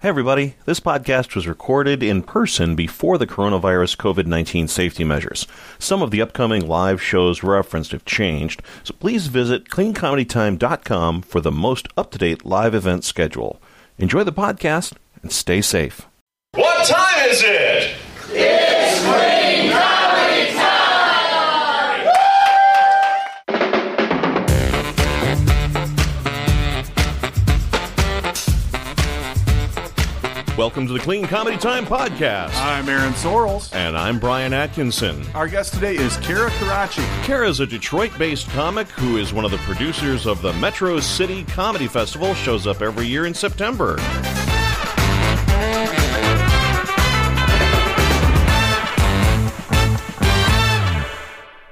Hey, everybody. This podcast was recorded in person before the coronavirus COVID 19 safety measures. Some of the upcoming live shows referenced have changed, so please visit cleancomedytime.com for the most up to date live event schedule. Enjoy the podcast and stay safe. What time is it? Welcome to the Clean Comedy Time podcast. I'm Aaron Sorrells. And I'm Brian Atkinson. Our guest today is Kara Karachi. Kara is a Detroit based comic who is one of the producers of the Metro City Comedy Festival, shows up every year in September.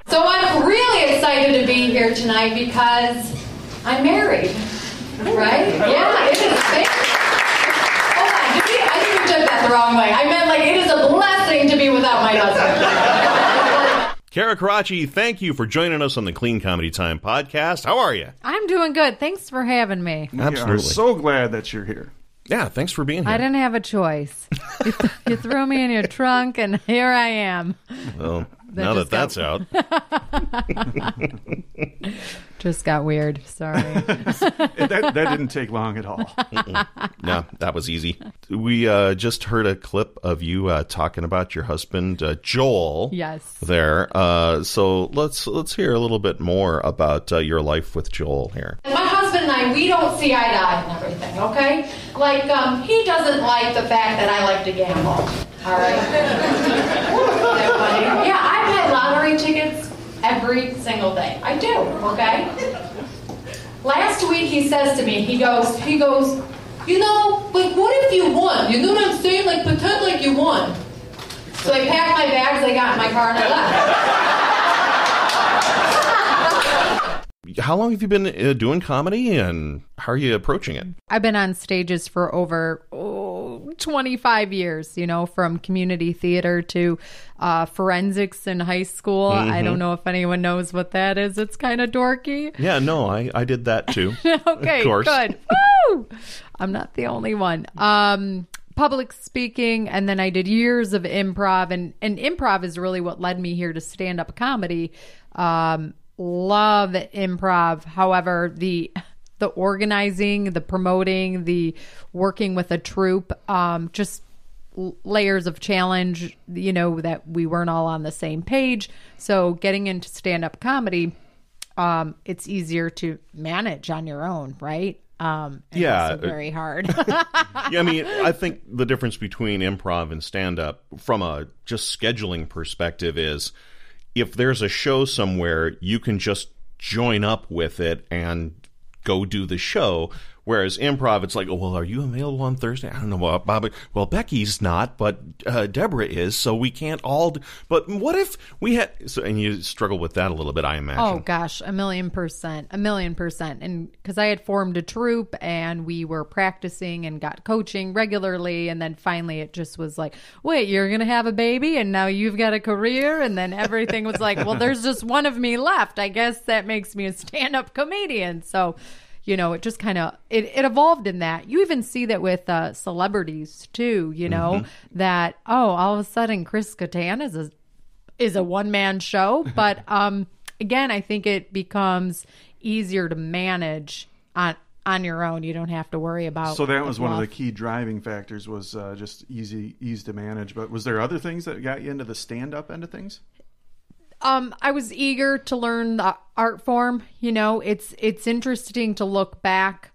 So I'm really excited to be here tonight because I'm married. Right? Yeah, it is. Thank Hold on, did we, I think we took that the wrong way. I meant like it is a blessing to be without my husband. Kara Karachi, thank you for joining us on the Clean Comedy Time podcast. How are you? I'm doing good. Thanks for having me. We are so glad that you're here. Yeah, thanks for being here. I didn't have a choice. You, th- you threw me in your trunk, and here I am. Well, now that just that's out. Just got weird. Sorry. that, that didn't take long at all. No, that was easy. We uh, just heard a clip of you uh, talking about your husband, uh, Joel. Yes. There. Uh, so let's let's hear a little bit more about uh, your life with Joel here. My husband and I, we don't see eye to eye and everything, okay? Like, um, he doesn't like the fact that I like to gamble. All right? That funny? Yeah, I've had lottery tickets every single day. I do, okay? Last week he says to me, he goes, he goes, you know, like what if you won? You know what I'm saying? Like pretend like you won. So I packed my bags, I got in my car and I left. How long have you been uh, doing comedy, and how are you approaching it? I've been on stages for over oh, 25 years, you know, from community theater to uh, forensics in high school. I don't know if anyone knows what that is. It's kind of dorky. Yeah, no, I, I did that too. okay, Of course. good. Woo! I'm not the only one. Um, public speaking, and then I did years of improv, and and improv is really what led me here to stand up comedy. Um, love improv. However, the the organizing, the promoting, the working with a troupe, um, just l- layers of challenge. You know that we weren't all on the same page. So getting into stand up comedy um, it's easier to manage on your own, right? Um, Yeah, very hard. yeah, I mean, I think the difference between improv and stand up from a just scheduling perspective is if there's a show somewhere, you can just join up with it and go do the show. Whereas improv, it's like, oh, well, are you available on Thursday? I don't know about Bobby. Well, Becky's not, but uh, Deborah is, so we can't all. But what if we had? So, and you struggle with that a little bit, I imagine. oh gosh, a million percent, a million percent. And because I had formed a troupe and we were practicing and got coaching regularly, and then finally it just was like, wait, you're gonna have a baby, and now you've got a career, and then everything was like, well, there's just one of me left. I guess that makes me a stand-up comedian. So. You know it just kind of it, it evolved in that. You even see that with uh, celebrities too you know that oh all of a sudden chris Kattan is a is a one man show. But um again i think it becomes easier to manage on on your own. You don't have to worry about So that was one of the key driving factors was uh, just easy ease to manage. But was there other things that got you into the stand up end of things? Um i was eager to learn the art form you know it's it's interesting to look back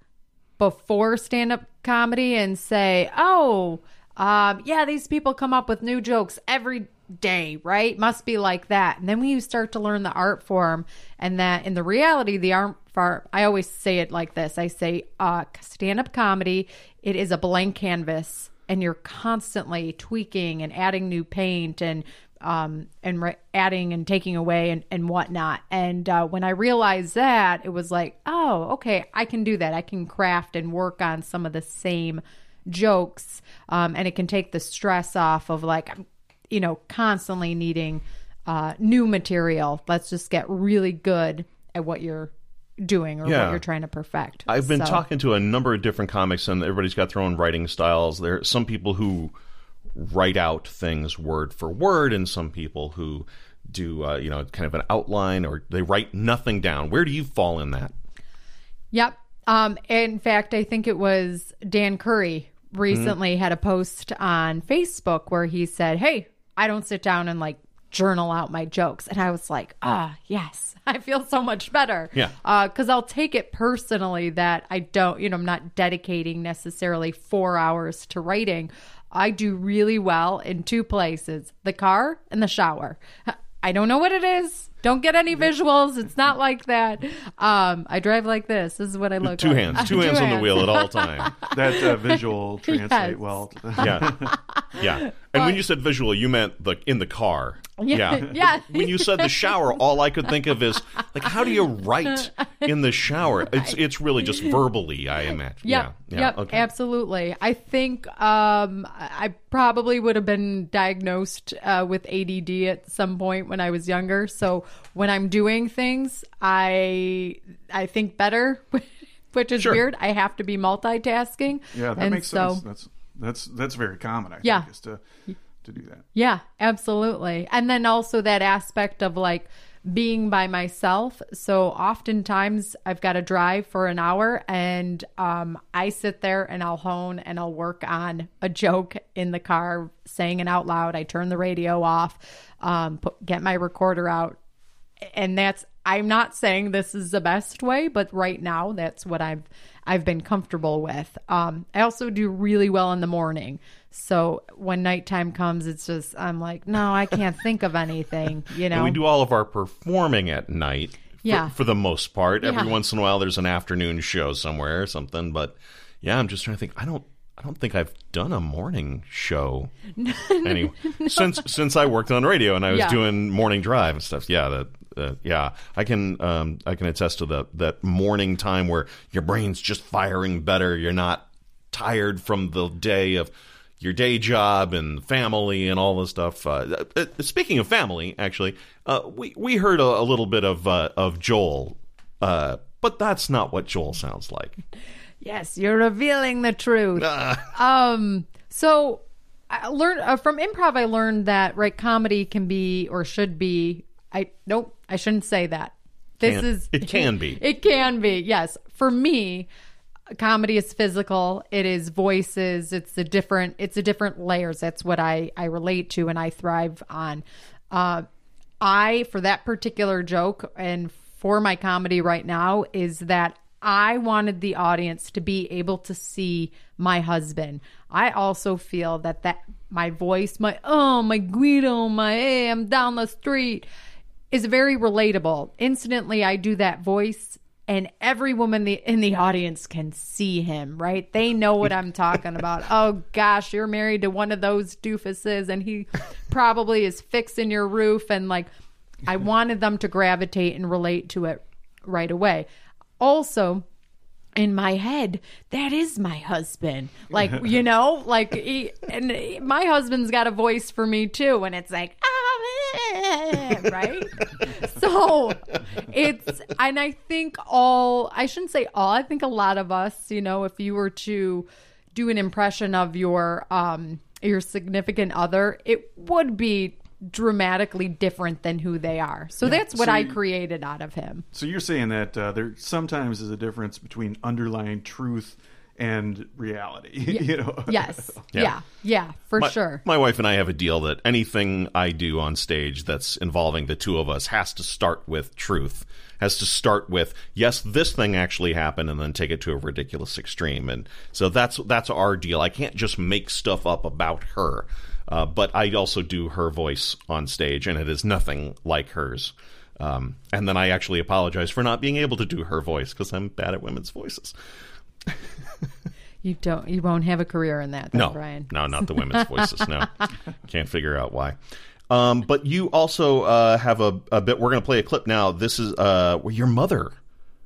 before stand-up comedy and say oh um yeah these people come up with new jokes every day right? Must be like that. And then when you start to learn the art form and that in the reality the art form i always say it like this. I say uh stand-up comedy it is a blank canvas and you're constantly tweaking and adding new paint and um, and re- adding and taking away and, and whatnot. And uh, when I realized that, it was like, oh, okay, I can do that. I can craft and work on some of the same jokes, um, and it can take the stress off of like, you know, constantly needing uh, new material. Let's just get really good at what you're doing or Yeah. what you're trying to perfect. I've been So- talking to a number of different comics, and everybody's got their own writing styles. There are some people who write out things word for word, and some people who do, uh, you know, kind of an outline, or they write nothing down. Where do you fall in that? Yep. Um, in fact, I think it was Dan Curry recently had a post on Facebook where he said, Hey, I don't sit down and like journal out my jokes. And I was like, Ah, yes, I feel so much better. Yeah. Because I'll take it personally that I don't, you know, I'm not dedicating necessarily four hours to writing. I do really well in two places the car and the shower. I don't know what it is. Don't get any visuals. It's not like that. Um, I drive like this. This is what I look Two like. hands, two hands on the wheel at all time. That uh, visual translate Yes. well. Yeah, yeah. And when you said visual, you meant the in the car. Yeah, yeah. when you said the shower, all I could think of is like, how do you write in the shower? It's it's really just verbally, I imagine. Yep. Yeah, yeah. Yep. okay. Absolutely. I think um, I probably would have been diagnosed uh, with ADD at some point when I was younger. So when I'm doing things, I I think better, which is Sure. weird. I have to be multitasking. Yeah, that and makes so, sense. That's that's that's very common. I Yeah. think is to to do that. Yeah, absolutely. And then also that aspect of like being by myself. So oftentimes I've got to drive for an hour and um, I sit there and I'll hone and I'll work on a joke in the car, saying it out loud. I turn the radio off, um, put, get my recorder out. And that's I'm not saying this is the best way, but right now that's what I've I've been comfortable with. Um, I also do really well in the morning. So when nighttime comes, it's just I'm like, no, I can't think of anything. You know, And we do all of our performing at night. For, Yeah. For the most part, every once in a while, there's an afternoon show somewhere or something. But yeah, I'm just trying to think. I don't. I don't think I've done a morning show. anyway, since since I worked on radio and I was Yeah. doing morning drive and stuff. Yeah, that. Uh, yeah, I can um, I can attest to the that morning time where your brain's just firing better. You're not tired from the day of your day job and family and all this stuff. Uh, uh, speaking of family, actually, uh, we we heard a, a little bit of uh, of Joel, uh, but that's not what Joel sounds like. yes, you're revealing the truth. Ah. Um, so I learned uh, from improv. I learned that right comedy can be or should be. I nope. I shouldn't say that. This Can- is it can be. It can be. Yes, for me, comedy is physical. It is voices. It's a different. It's a different layers. That's what I I relate to and I thrive on. Uh, I for that particular joke and for my comedy right now is that I wanted the audience to be able to see my husband. I also feel that that my voice, my oh my Guido, my hey, I'm down the street, is very relatable. Incidentally, I do that voice, and every woman the, in the audience can see him. Right? They know what I'm talking about. Oh gosh, you're married to one of those doofuses, and he probably is fixing your roof, and like. I wanted them to gravitate and relate to it right away. Also, in my head, that is my husband. Like, you know, like, he, and he- my husband's got a voice for me too. And it's like, ah, right? So it's, and I think all, I shouldn't say all, I think a lot of us, you know, if you were to do an impression of your, um, your significant other, it would be dramatically different than who they are. So that's what So I created out of him. So you're saying that uh, there sometimes is a difference between underlying truth and reality. you know. Yes. Yeah. yeah. Yeah, for My, sure. My wife and I have a deal that anything I do on stage that's involving the two of us has to start with truth. Has to start with yes, this thing actually happened, and then take it to a ridiculous extreme. And so that's that's our deal. I can't just make stuff up about her, uh, but I also do her voice on stage, and it is nothing like hers. Um, and then I actually apologize for not being able to do her voice because I'm bad at women's voices. You don't you won't have a career in that, though, No, Brian. no, not the women's voices. No, can't figure out why. Um, but you also uh, have a, a bit. We're going to play a clip now. This is uh, your mother.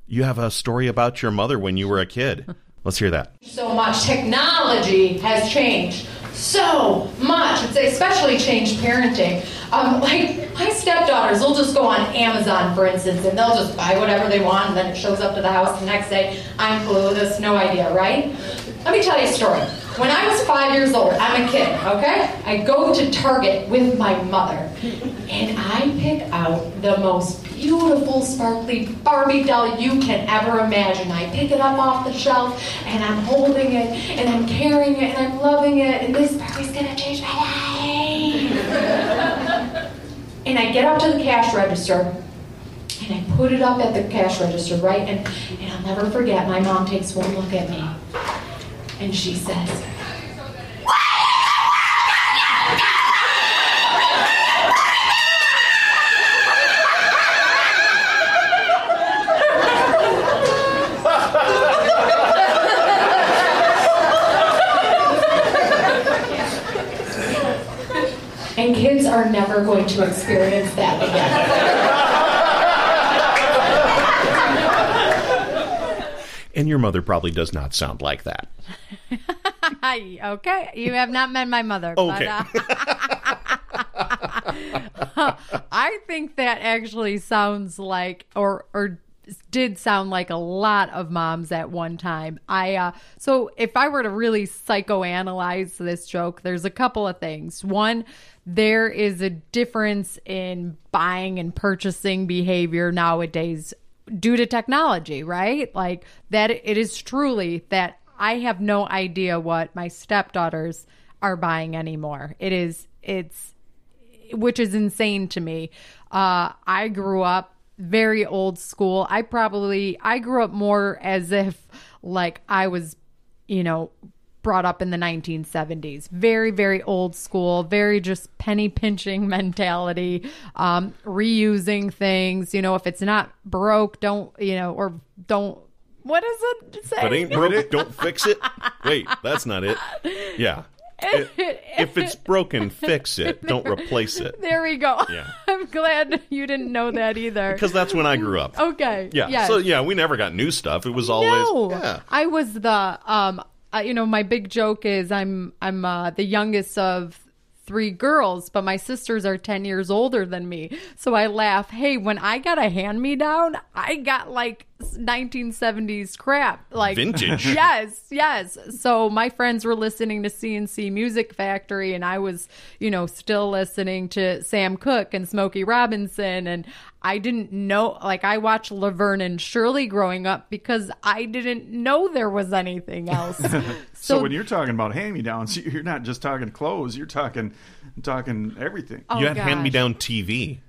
You have a story about your mother when you were a kid. Let's hear that. so much. Technology has changed so much. It's especially changed parenting. Um, like my stepdaughters will just go on Amazon, for instance, and they'll just buy whatever they want, and then it shows up to the house the next day. I'm clueless, no idea, right? Let me tell you a story. When I was five years old, I'm a kid, okay? I go to Target with my mother, and I pick out the most beautiful, sparkly Barbie doll you can ever imagine. I pick it up off the shelf, and I'm holding it, and I'm carrying it, and I'm loving it, and this Barbie's gonna change my life. And I get up to the cash register, and I put it up at the cash register, right? And, and I'll never forget, my mom takes one look at me, and she says, and kids are never going to experience that again. And your mother probably does not sound like that. Okay, you have not met my mother. Okay. But, uh, I think that actually sounds like, or or did sound like a lot of moms at one time. I uh, so if I were to really psychoanalyze this joke, there's a couple of things. One, there is a difference in buying and purchasing behavior nowadays due to technology, right? Like that it is truly that I have no idea what my stepdaughters are buying anymore. It is it's which is insane to me. Uh I grew up very old school. I probably I grew up more as if like I was, you know, brought up in the 1970s. Very, very old school, very just penny pinching mentality, um, reusing things. You know, if it's not broke, don't, you know, or don't, what is it say? If it ain't broke, don't fix it. Wait, that's not it. Yeah. It- if it's broken, fix it. Don't replace it. there we go. Yeah. I'm glad you didn't know that either. Because that's when I grew up. Okay. Yeah. Yes. So yeah, we never got new stuff. It was always No, yeah. I was the um. Uh, you know, my big joke is I'm I'm uh, the youngest of three girls, but my sisters are ten years older than me. So I laugh. Hey, when I got a hand me down, I got like 1970s crap, like Vintage. yes, yes. So my friends were listening to C+C Music Factory, and I was, you know, still listening to Sam Cooke and Smokey Robinson, and I didn't know. Like I watched Laverne and Shirley growing up because I didn't know there was anything else. So, when you're talking about hand-me-downs, you're not just talking clothes. You're talking, talking everything. Oh, you had hand me down TV.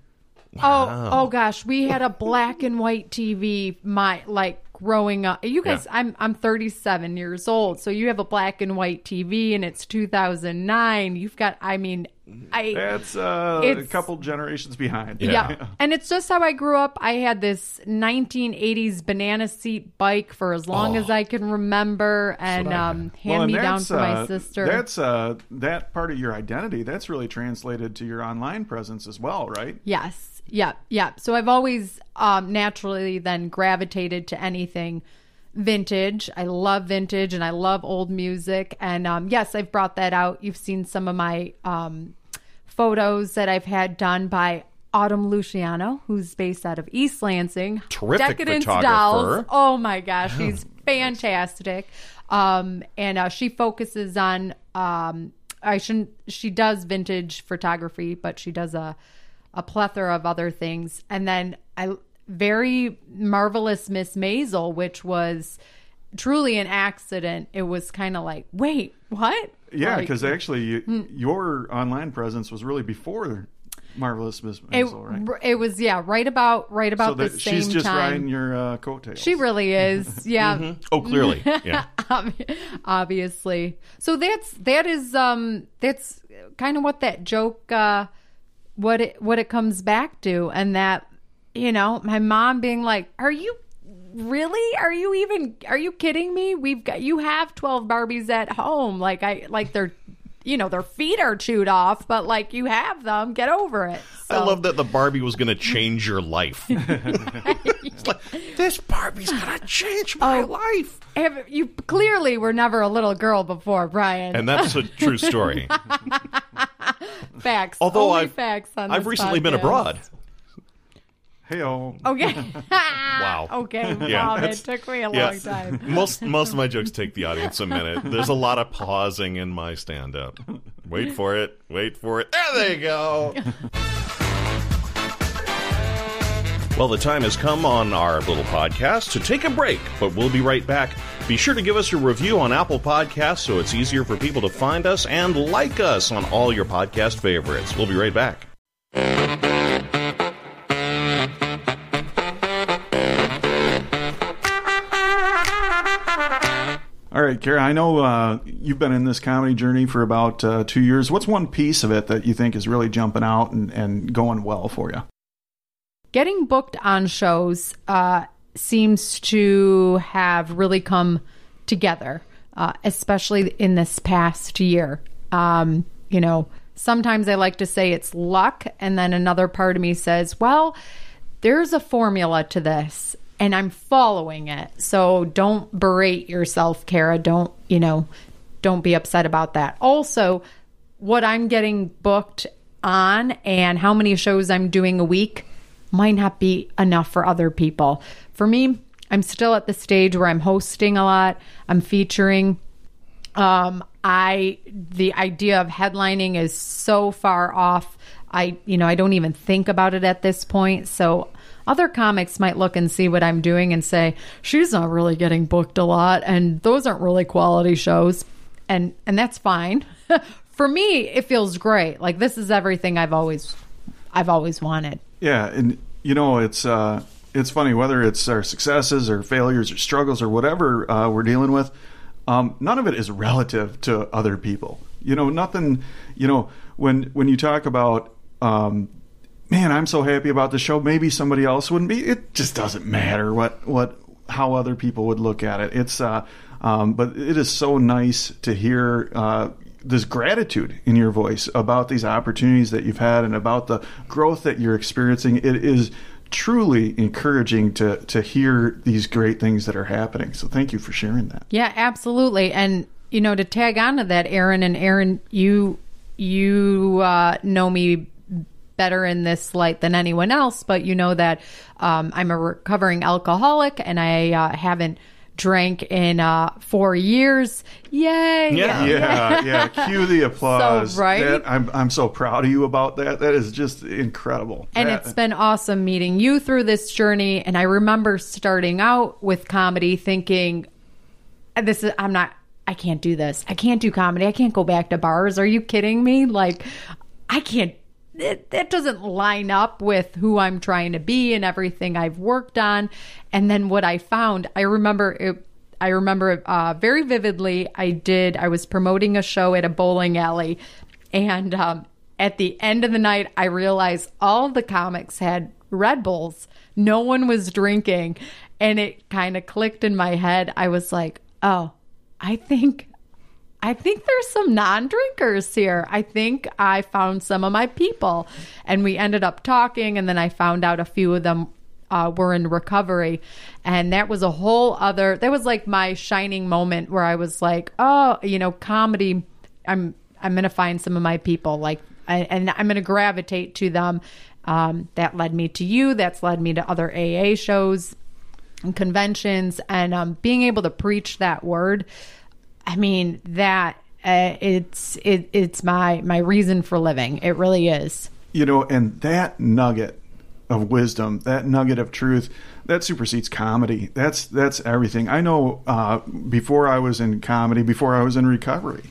Oh, oh, oh gosh, we had a black and white TV. My like growing up. You guys, Yeah. I'm I'm 37 years old, so you have a black and white TV, and it's 2009. You've got, I mean, I That's uh, a couple generations behind. yeah. And it's just how I grew up. I had this 1980s banana seat bike for as long as I can remember and um, hand Well, me down for my uh, sister. That's uh, that part of your identity. That's really translated to your online presence as well, right? Yes. Yep. Yep. So I've always um, naturally then gravitated to anything vintage. I love vintage and I love old music. And um, yes, I've brought that out. You've seen some of my um, photos that I've had done by Autumn Luciano, who's based out of East Lansing. Terrific Decadence photographer. Dolls. Oh my gosh, she's fantastic. Um, and uh, she focuses on um, I shouldn't. She does vintage photography, but she does a a plethora of other things. And then I very marvelous Miss Maisel, which was truly an accident. It was kind of like, wait, what? Yeah, Like, because actually, you, Hmm. your online presence was really before Marvelous Miss it, right? it was yeah, right about right about So the that same she's just time. riding your uh, coattails. She really is. Yeah. Oh, clearly. Yeah. Obviously so that's that is um that's kind of what that joke uh what it what it comes back to and that you know my mom being like are you really are you even are you kidding me we've got you have 12 barbies at home like i like they're you know their feet are chewed off but like you have them get over it I love that the Barbie was going to change your life. it's like, this Barbie's going to change my Oh. life. Have- you clearly were never a little girl before brian And that's a true story. facts. Although Only I've facts on I've this recently been abroad. Hey, oh. Okay. Wow. Okay. Yeah, wow, that that's- took me a Yeah. long time. Most most of my jokes take the audience a minute. There's a lot of pausing in my stand up. Wait for it. Wait for it. There they go. Well, the time has come on our little podcast to take a break, but we'll be right back. Be sure to give us a review on Apple Podcasts so it's easier for people to find us and like us on all your podcast favorites. We'll be right back. All right, Kara, I know uh, you've been in this comedy journey for about uh, two years. What's one piece of it that you think is really jumping out and, and going well for you? Getting booked on shows uh, seems to have really come together, uh, especially in this past year. Um, you know, sometimes I like to say it's luck, and then another part of me says, well, there's a formula to this, and I'm following it. So don't berate yourself, Kara. Don't, you know, don't be upset about that. Also, what I'm getting booked on and how many shows I'm doing a week might not be enough for other people. For me, I'm still at the stage where I'm hosting a lot, I'm featuring. Um, I the idea of headlining is so far off. I you know I don't even think about it at this point. So other comics might look and see what I'm doing and say she's not really getting booked a lot, and those aren't really quality shows, and and that's fine. For me, it feels great. Like this is everything I've always I've always wanted. Yeah, and you know it's uh, it's funny whether it's our successes or failures or struggles or whatever uh, we're dealing with. Um, none of it is relative to other people. You know, nothing. You know, when when you talk about, um, man, I'm so happy about the show. Maybe somebody else wouldn't be. It just doesn't matter what what how other people would look at it. It's uh, um, but it is so nice to hear. Uh, this gratitude in your voice about these opportunities that you've had and about the growth that you're experiencing. It is truly encouraging to to hear these great things that are happening. So thank you for sharing that. Yeah, absolutely. And you know, to tag on to that, Aaron and Aaron, you you uh, know me better in this light than anyone else, but you know that um, I'm a recovering alcoholic and I uh, haven't drank in uh, four years. Yay! Yeah. Yeah, yeah. Cue the applause. So, right? That- I'm I'm so proud of you about that. That is just incredible. And That- it's been awesome meeting you through this journey. And I remember starting out with comedy thinking, this is, I'm not, I can't do this. I can't do comedy. I can't go back to bars. Are you kidding me? Like, I can't, it, doesn't line up with who I'm trying to be and everything I've worked on. And then what I found, I remember it, I remember uh, very vividly. I did. I was promoting a show at a bowling alley, and um, at the end of the night, I realized all the comics had Red Bulls. No one was drinking, and it kind of clicked in my head. I was like, "Oh, I think I think there's some non drinkers here. I think I found some of my people. And we ended up talking, and then I found out a few of them uh, were in recovery. And that was a whole other, that was like my shining moment where I was like, oh, you know, comedy, I'm, I'm going to find some of my people. Like, I, and I'm going to gravitate to them. Um, that led me to you. That's led me to other AA shows and conventions and um, being able to preach that word i mean that uh, it's it, it's my my reason for living it really is you know, and that nugget of wisdom, that nugget of truth, that supersedes comedy. That's that's everything. I know. Uh, before I was in comedy, before I was in recovery,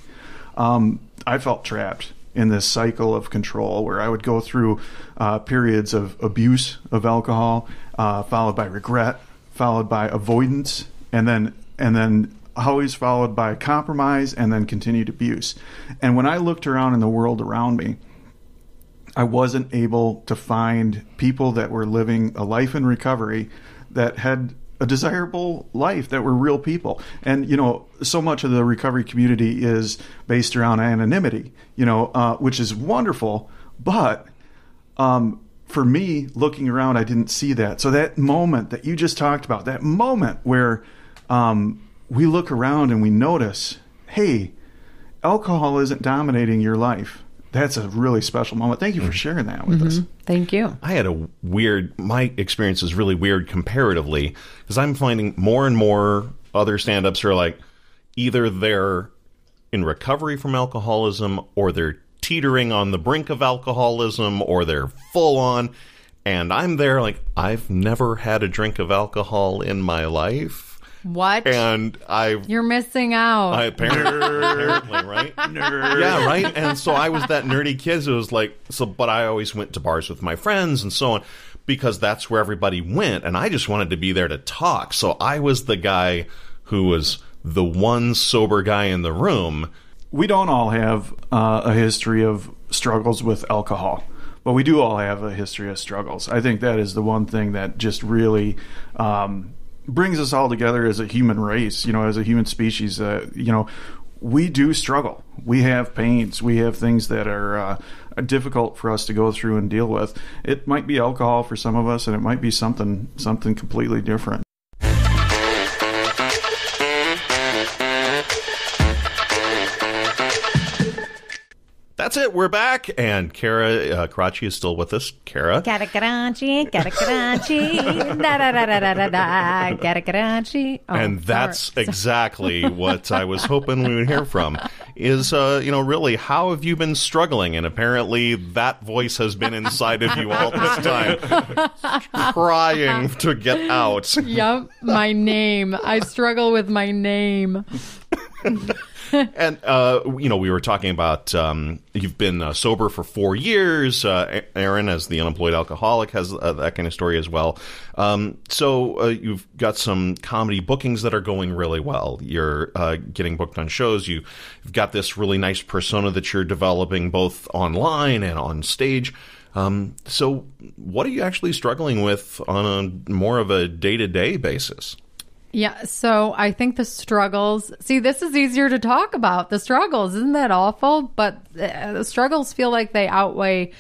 um, I felt trapped in this cycle of control where I would go through uh, periods of abuse of alcohol, uh, followed by regret, followed by avoidance, and then and then always followed by compromise and then continued abuse. And when I looked around in the world around me, I wasn't able to find people that were living a life in recovery that had a desirable life that were real people. And you know, so much of the recovery community is based around anonymity. You know, uh, which is wonderful, but um, for me, looking around, I didn't see that. So that moment that you just talked about, that moment where um, we look around and we notice, hey, alcohol isn't dominating your life. that's a really special moment. Thank you for mm-hmm. sharing that with us. Mm-hmm. Thank you. I had a weird. My experience is really weird comparatively because I'm finding more and more other stand-ups are like either they're in recovery from alcoholism or they're teetering on the brink of alcoholism or they're full on. And I'm there like I've never had a drink of alcohol in my life, What? and I've You're missing out. I apparently, apparently, right? Yeah, right. And so I was that nerdy kid who was like, so, but I always went to bars with my friends and so on because that's where everybody went. And I just wanted to be there to talk. So I was the guy who was the one sober guy in the room. we don't all have uh, a history of struggles with alcohol, but we do all have a history of struggles. I think that is the one thing that just really um, brings us all together as a human race, you know, as a human species. Uh, you know, we do struggle. We have pains. We have things that are. Uh, difficult for us to go through and deal with. It might be alcohol for some of us, and it might be something something completely different. That's it. We're back. And Kara uh, Karachi is still with us. Kara. Gotta Karachi, gotta Karachi, da da da da da da da, gotta Karachi. Oh, and that's sorry. exactly what I was hoping we would hear from. Is uh, you know, really, how have you been struggling? And apparently, that voice has been inside of you all this time, crying to get out. Yep, my name. I struggle with my name. And uh, you know, we were talking about um, you've been uh, sober for four years. Uh, Aaron, as the unemployed alcoholic, has uh, that kind of story as well. Um, so uh, you've got some comedy bookings that are going really well. You're uh, getting booked on shows. You, you've got this really nice persona that you're developing both online and on stage. Um, so, what are you actually struggling with on a more of a day to day basis? Yeah, so I think the struggles. See, this is easier to talk about. The struggles, isn't that awful? But uh, the struggles feel like they outweigh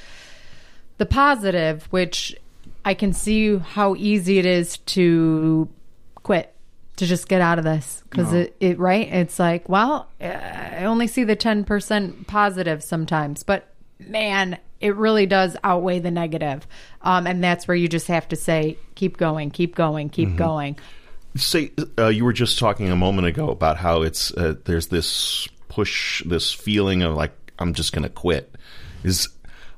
the positive, which I can see how easy it is to quit, to just get out of this. Because it, it, right? It's like, well, uh, I only see the 10% positive sometimes, but man, it really does outweigh the negative. Um, and that's where you just have to say, keep going, keep going, keep going. Say uh, you were just talking a moment ago about how it's uh, there's this push this feeling of like i'm just gonna quit. Is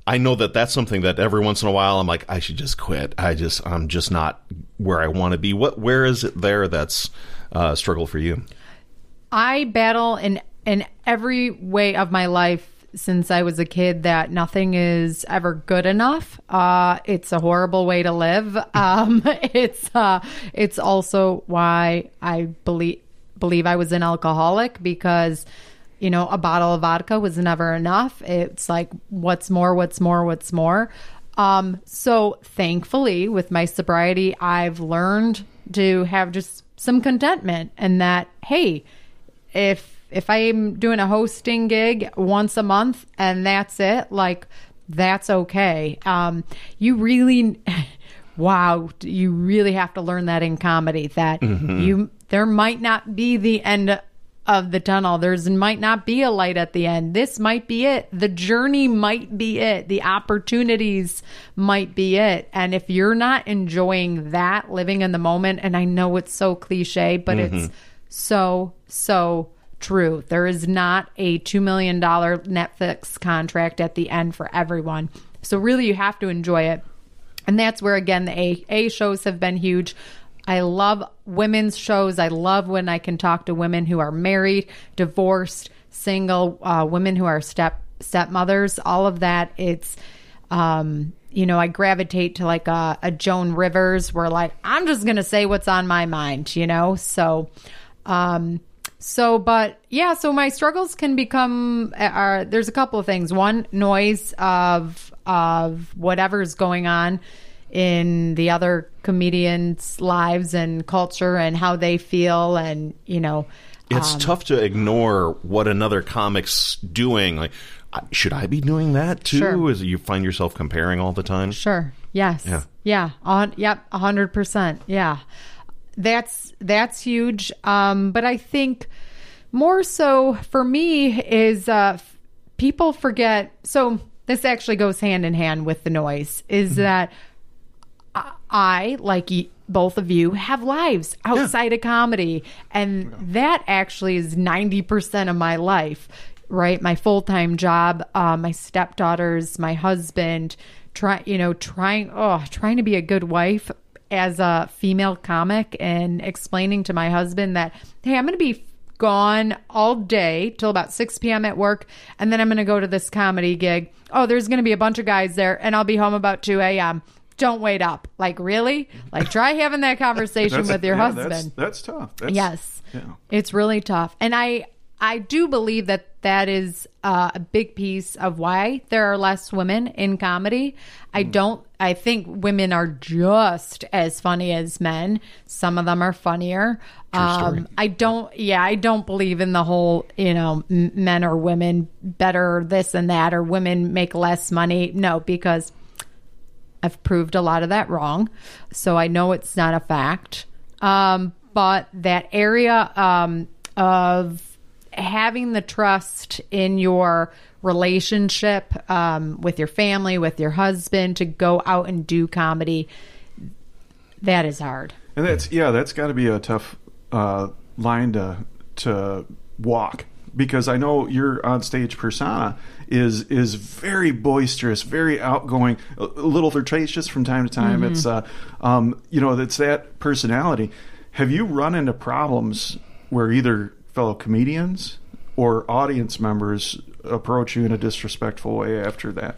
i know that that's something that every once in a while i'm like i should just quit. I just i'm just not where i want to be. What where is it there that's uh, struggle for you? I battle in in every way of my life since I was a kid that nothing is ever good enough. Uh, it's a horrible way to live. Um, it's uh, it's also why I believe believe I was an alcoholic because you know a bottle of vodka was never enough. It's like what's more, what's more, what's more. Um, so thankfully, with my sobriety, I've learned to have just some contentment and that hey, if if I'm doing a hosting gig once a month and that's it, like that's okay. Um, you really, wow, you really have to learn that in comedy that you there might not be the end of the tunnel. There's might not be a light at the end. This might be it. The journey might be it. The opportunities might be it. And if you're not enjoying that, living in the moment, and I know it's so cliche, but it's so so true. There is not a $2 million Netflix contract at the end for everyone. So, really, you have to enjoy it. And that's where, again, the A, A shows have been huge. I love women's shows. I love when I can talk to women who are married, divorced, single, uh, women who are step stepmothers. All of that. It's, um, you know, I gravitate to like a, a Joan Rivers, where like I'm just gonna say what's on my mind. You know, so. Um, so, but yeah, so my struggles can become uh, are there's a couple of things. One, noise of of whatever's going on in the other comedians' lives and culture and how they feel and you know it's um, tough to ignore what another comic's doing like should i be doing that too Sure. is you find yourself comparing all the time Sure. Yes. Yeah. Yeah. On. Yep. Hundred percent. Yeah. That's that's huge. Um, but I think more so for me is uh, f- people forget. So this actually goes hand in hand with the noise. Is that I- like both of you, have lives outside of comedy. And that actually is 90% of my life, right? My full time job, uh, my stepdaughters, my husband, try, you know, trying, oh, trying to be a good wife as a female comic and explaining to my husband that, hey, I'm going to be gone all day till about 6 p.m. at work, and then I'm going to go to this comedy gig. Oh, there's going to be a bunch of guys there, and I'll be home about 2 a.m. Don't wait up. Like, really? Like, try having that conversation with your yeah, husband. That's, that's tough. That's, Yes. Yeah. It's really tough. And I I do believe that that is uh, a big piece of why there are less women in comedy. I Hmm. don't I think women are just as funny as men. Some of them are funnier. Um, I don't yeah, I don't believe in the whole, you know, m- men or women better this and that or women make less money. No, because I've proved a lot of that wrong. So I know it's not a fact. Um, but that area um, of having the trust in your relationship um, with your family, with your husband to go out and do comedy, that is hard. And that's yeah, that's got to be a tough uh, line to to walk because I know your on stage persona is is very boisterous, very outgoing, a a little flirtatious from time to time. It's uh, um, you know, it's that personality. Have you run into problems where either fellow comedians or audience members approach you in a disrespectful way after that?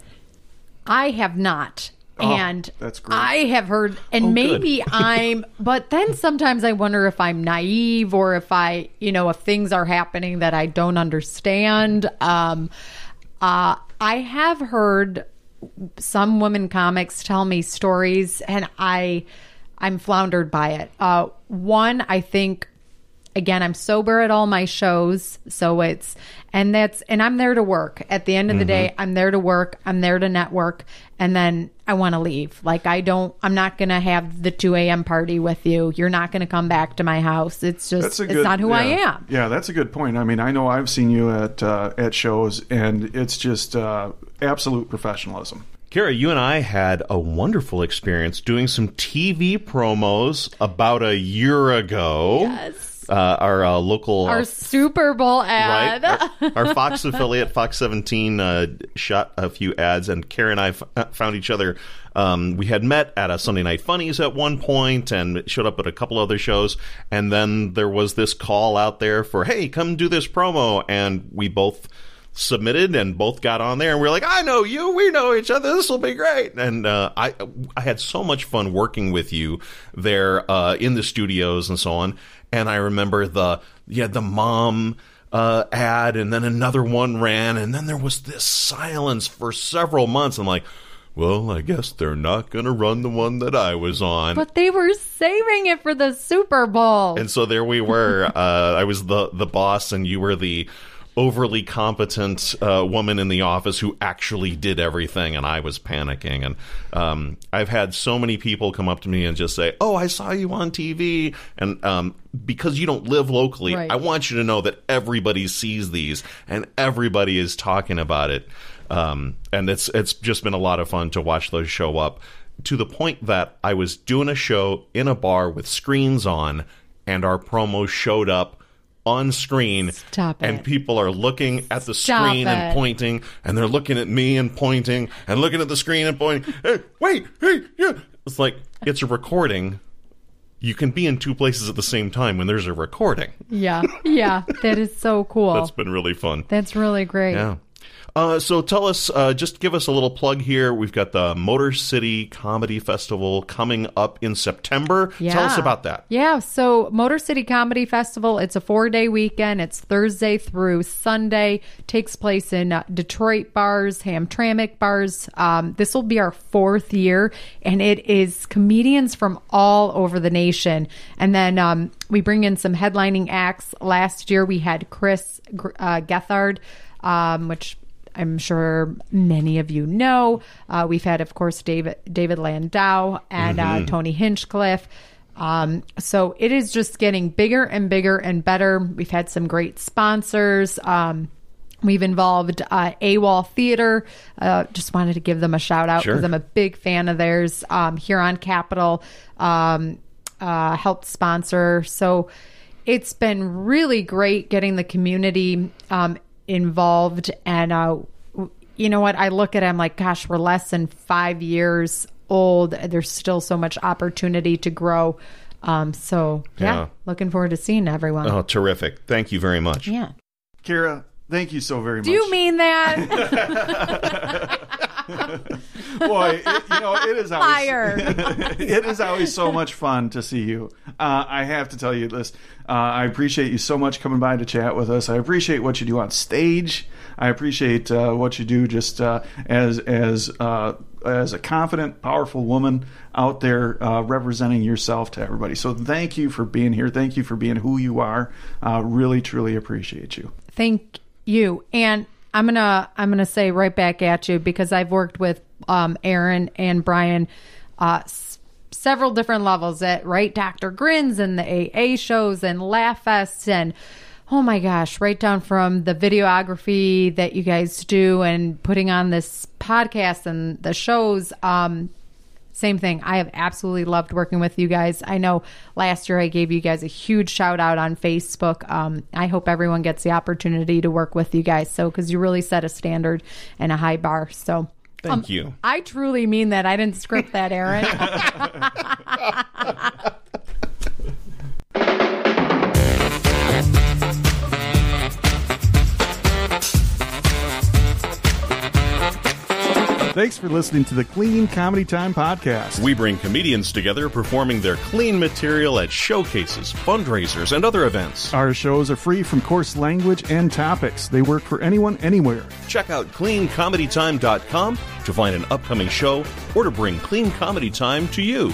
I have not. Oh, and that's great. I have heard, and Oh, maybe I'm, but then sometimes I wonder if I'm naive or if I, you know, if things are happening that I don't understand. Um, uh, I have heard some women comics tell me stories, and I, I'm floundered by it. Uh, one, I think again i'm sober at all my shows so it's and that's and i'm there to work at the end of the day i'm there to work i'm there to network and then i want to leave like i don't i'm not gonna have the 2 a.m party with you you're not gonna come back to my house it's just That's a it's not who i am Yeah, that's a good point. I mean, I know I've seen you at uh, at shows, and it's just uh, absolute professionalism. Kara, you and I had a wonderful experience doing some TV promos about a year ago. Yes. Uh, our uh, local our uh, super bowl ad right? Our, our Fox affiliate, Fox 17, uh, shot a few ads, and Kara and I f- uh, found each other. Um, we had met at a Sunday Night Funnies at one point and showed up at a couple other shows. And then there was this call out there for, hey, come do this promo. And we both submitted and both got on there and we are like i know you we know each other this will be great. And uh, i i had so much fun working with you there uh, in the studios and so on. And i remember the yeah the mom uh, ad and then another one ran and then there was this silence for several months. I'm like well i guess they're not going to run the one that i was on. But they were saving it for the super bowl. And so there we were. Uh, I was the the boss, and you were the overly competent uh, woman in the office who actually did everything, and I was panicking. And um, I've had so many people come up to me and just say, "Oh, I saw you on TV," and um, because you don't live locally, Right. I want you to know that everybody sees these and everybody is talking about it. Um, and it's it's just been a lot of fun to watch those show up to the point that I was doing a show in a bar with screens on, and our promo showed up on screen. And people are looking at the Stop screen and pointing, and they're looking at me and pointing, and looking at the screen and pointing. Hey, wait, hey, yeah. It's like it's a recording. You can be in two places at the same time when there's a recording. yeah yeah that is so cool That's been really fun. that's really great Yeah. Uh, so tell us, uh, just give us a little plug here. We've got the Motor City Comedy Festival coming up in September. Tell us about that. Yeah, so Motor City Comedy Festival, it's a four day weekend. It's Thursday through Sunday. Takes place in uh, Detroit bars, Hamtramck bars. Um, this will be our fourth year, and it is comedians from all over the nation. And then um, we bring in some headlining acts. Last year we had Chris uh, Gethard, um, which I'm sure many of you know. Uh, we've had, of course, David David Landau and uh, Tony Hinchcliffe. Um, so it is just getting bigger and bigger and better. We've had some great sponsors. Um, We've involved uh, AWOL Theater. Uh, just wanted to give them a shout out because Sure. I'm a big fan of theirs. Um, Huron Capital um, uh, helped sponsor. So it's been really great getting the community um, involved. And uh, you know what? I look at it, I'm like, gosh, we're less than five years old. There's still so much opportunity to grow. Um, so, yeah, Yeah. looking forward to seeing everyone. Oh, terrific. Thank you very much. Yeah. Kara, thank you so very much. Do you mean that? Boy, it, you know, it is always, Fire. it is always so much fun to see you. Uh, I have to tell you this. Uh, I appreciate you so much coming by to chat with us. I appreciate what you do on stage. I appreciate uh, what you do just uh, as as uh, as a confident, powerful woman out there uh, representing yourself to everybody. So thank you for being here. Thank you for being who you are. Uh, really, truly appreciate you. Thank you. And I'm gonna I'm gonna say right back at you because I've worked with um, Aaron and Brian uh, s- several different levels at right Dr. Grins and the AA shows and Laugh Fests and oh my gosh, right down from the videography that you guys do and putting on this podcast and the shows. Um, same thing. I have absolutely loved working with you guys. I know last year I gave you guys a huge shout out on Facebook. Um, I hope everyone gets the opportunity to work with you guys. So, because you really set a standard and a high bar. So, Thank you. I truly mean that. I didn't script that, Aaron. Thanks for listening to the Clean Comedy Time podcast. We bring comedians together performing their clean material at showcases, fundraisers, and other events. Our shows are free from coarse language and topics. They work for anyone, anywhere. Check out cleancomedytime.com to find an upcoming show or to bring Clean Comedy Time to you.